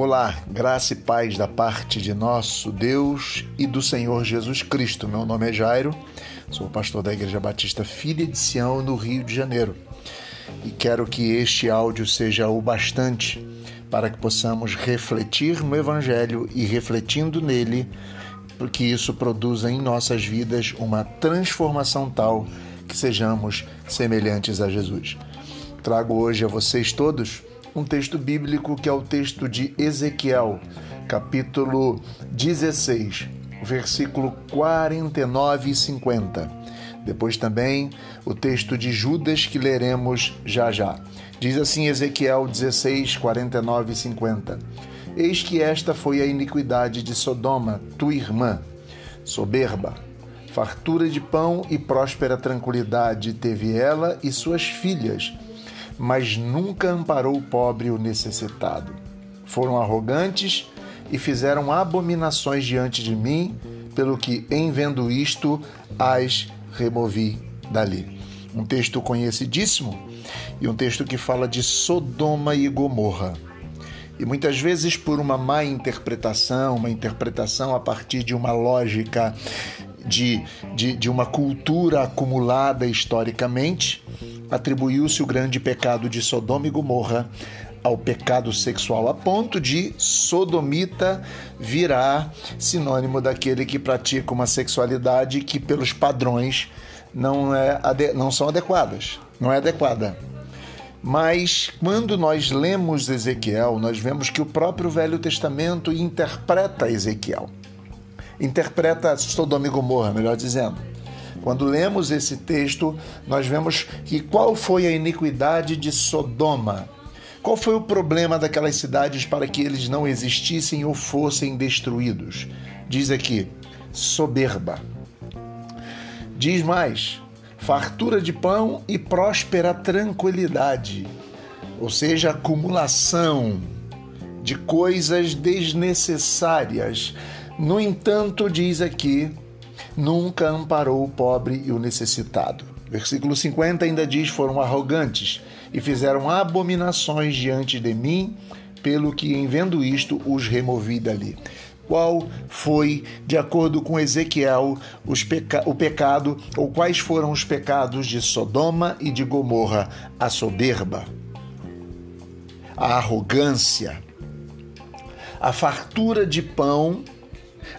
Olá, graça e paz da parte de nosso Deus e do Senhor Jesus Cristo. Meu nome é Jairo, sou pastor da Igreja Batista Filha de Sião, no Rio de Janeiro. E quero que este áudio seja o bastante para que possamos refletir no Evangelho e, refletindo nele, porque isso produza em nossas vidas uma transformação tal que sejamos semelhantes a Jesus. Trago hoje a vocês todos um texto bíblico que é o texto de Ezequiel, capítulo 16, versículo 49 e 50. Depois também o texto de Judas que leremos já já. Diz assim Ezequiel 16, 49 e 50. Eis que esta foi a iniquidade de Sodoma, tua irmã, soberba. Fartura de pão e próspera tranquilidade teve ela e suas filhas mas nunca amparou o pobre e o necessitado. Foram arrogantes e fizeram abominações diante de mim, pelo que, em vendo isto, as removi dali. Um texto conhecidíssimo e um texto que fala de Sodoma e Gomorra. E muitas vezes, por uma má interpretação, uma interpretação a partir de uma lógica de, de, de uma cultura acumulada historicamente, atribuiu-se o grande pecado de Sodoma e Gomorra ao pecado sexual, a ponto de sodomita virar sinônimo daquele que pratica uma sexualidade que, pelos padrões, não, é, não são adequadas, não é adequada. Mas quando nós lemos Ezequiel, nós vemos que o próprio Velho Testamento interpreta Ezequiel. Interpreta Sodoma e Gomorra, melhor dizendo. Quando lemos esse texto, nós vemos que qual foi a iniquidade de Sodoma? Qual foi o problema daquelas cidades para que eles não existissem ou fossem destruídos? Diz aqui, soberba. Diz mais, fartura de pão e próspera tranquilidade, ou seja, acumulação de coisas desnecessárias. No entanto, diz aqui nunca amparou o pobre e o necessitado. Versículo 50 ainda diz: Foram arrogantes e fizeram abominações diante de mim, pelo que, em vendo isto, os removi dali. Qual foi, de acordo com Ezequiel, peca o pecado, ou quais foram os pecados de Sodoma e de Gomorra? A soberba, a arrogância, a fartura de pão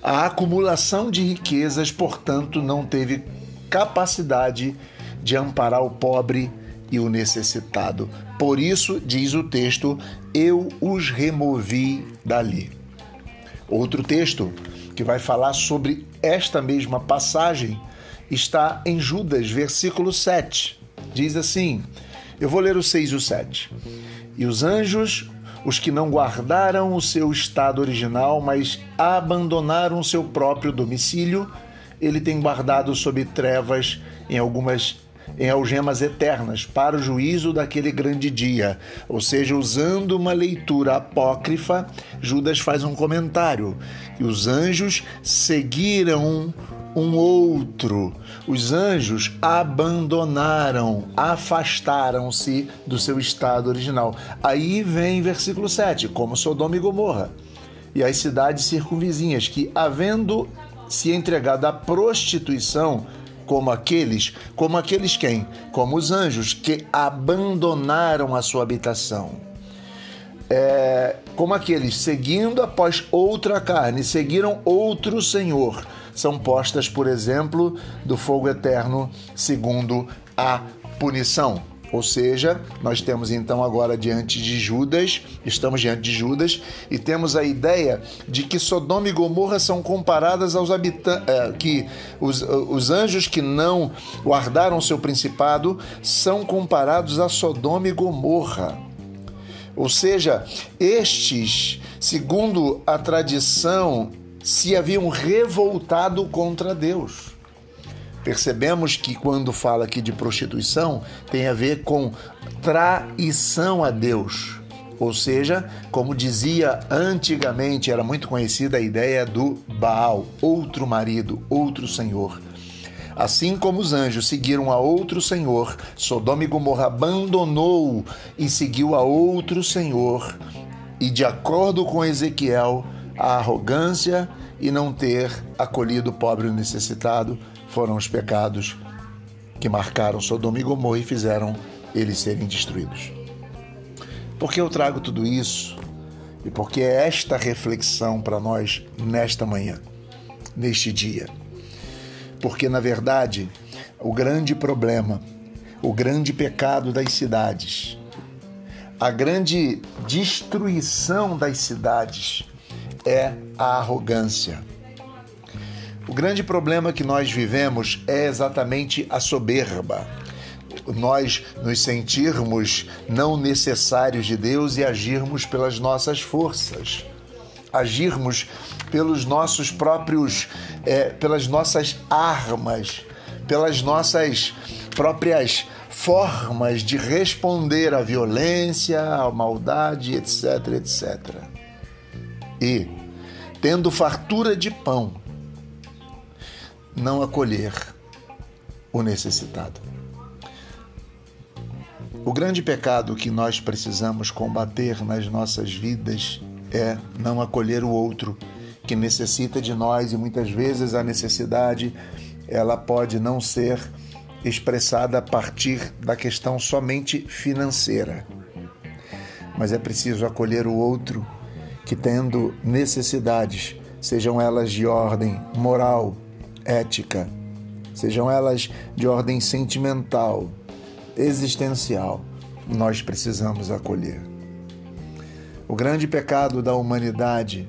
a acumulação de riquezas, portanto, não teve capacidade de amparar o pobre e o necessitado. Por isso, diz o texto, eu os removi dali. Outro texto que vai falar sobre esta mesma passagem está em Judas, versículo 7. Diz assim: Eu vou ler o 6 e o 7. E os anjos os que não guardaram o seu estado original, mas abandonaram seu próprio domicílio, ele tem guardado sob trevas em algumas em algemas eternas para o juízo daquele grande dia. Ou seja, usando uma leitura apócrifa, Judas faz um comentário. E os anjos seguiram um outro. Os anjos abandonaram, afastaram-se do seu estado original. Aí vem versículo 7, como Sodoma e Gomorra. E as cidades circunvizinhas que, havendo se entregado à prostituição, como aqueles, como aqueles quem? Como os anjos que abandonaram a sua habitação. É, como aqueles seguindo após outra carne, seguiram outro Senhor são postas, por exemplo, do fogo eterno, segundo a punição. Ou seja, nós temos então agora diante de Judas, estamos diante de Judas e temos a ideia de que Sodoma e Gomorra são comparadas aos habitantes, é, que os, os anjos que não guardaram seu principado são comparados a Sodoma e Gomorra. Ou seja, estes, segundo a tradição se haviam revoltado contra Deus. Percebemos que quando fala aqui de prostituição, tem a ver com traição a Deus. Ou seja, como dizia antigamente, era muito conhecida a ideia do Baal, outro marido, outro senhor. Assim como os anjos seguiram a outro senhor, Sodoma e Gomorra abandonou e seguiu a outro senhor e, de acordo com Ezequiel, a arrogância e não ter acolhido o pobre e o necessitado foram os pecados que marcaram Sodoma e Gomorra e fizeram eles serem destruídos. Por que eu trago tudo isso? E por que é esta reflexão para nós nesta manhã, neste dia? Porque, na verdade, o grande problema, o grande pecado das cidades, a grande destruição das cidades é a arrogância. O grande problema que nós vivemos é exatamente a soberba. Nós nos sentirmos não necessários de Deus e agirmos pelas nossas forças, agirmos pelos nossos próprios, é, pelas nossas armas, pelas nossas próprias formas de responder à violência, à maldade, etc, etc. E, tendo fartura de pão, não acolher o necessitado. O grande pecado que nós precisamos combater nas nossas vidas é não acolher o outro que necessita de nós e muitas vezes a necessidade ela pode não ser expressada a partir da questão somente financeira. Mas é preciso acolher o outro que tendo necessidades, sejam elas de ordem moral, ética, sejam elas de ordem sentimental, existencial, nós precisamos acolher. O grande pecado da humanidade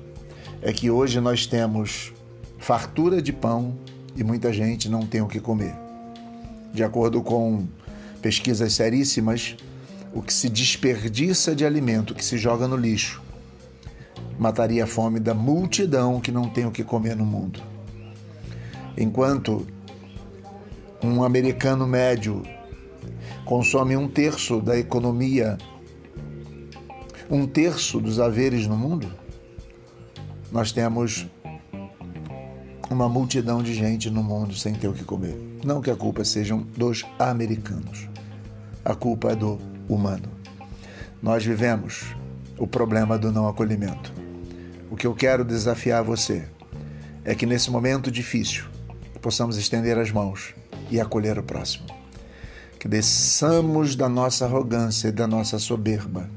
é que hoje nós temos fartura de pão e muita gente não tem o que comer. De acordo com pesquisas seríssimas, o que se desperdiça de alimento, que se joga no lixo, mataria a fome da multidão que não tem o que comer no mundo. Enquanto um americano médio consome um terço da economia, um terço dos haveres no mundo, nós temos uma multidão de gente no mundo sem ter o que comer. Não que a culpa sejam dos americanos. A culpa é do humano. Nós vivemos o problema do não acolhimento. O que eu quero desafiar você é que nesse momento difícil possamos estender as mãos e acolher o próximo. Que desçamos da nossa arrogância e da nossa soberba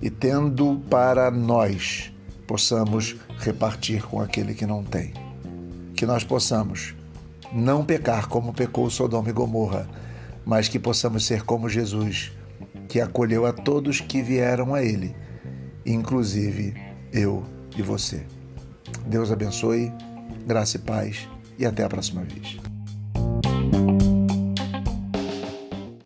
e, tendo para nós, possamos repartir com aquele que não tem que nós possamos não pecar como pecou Sodoma e Gomorra, mas que possamos ser como Jesus, que acolheu a todos que vieram a Ele, inclusive eu e você. Deus abençoe, graça e paz, e até a próxima vez.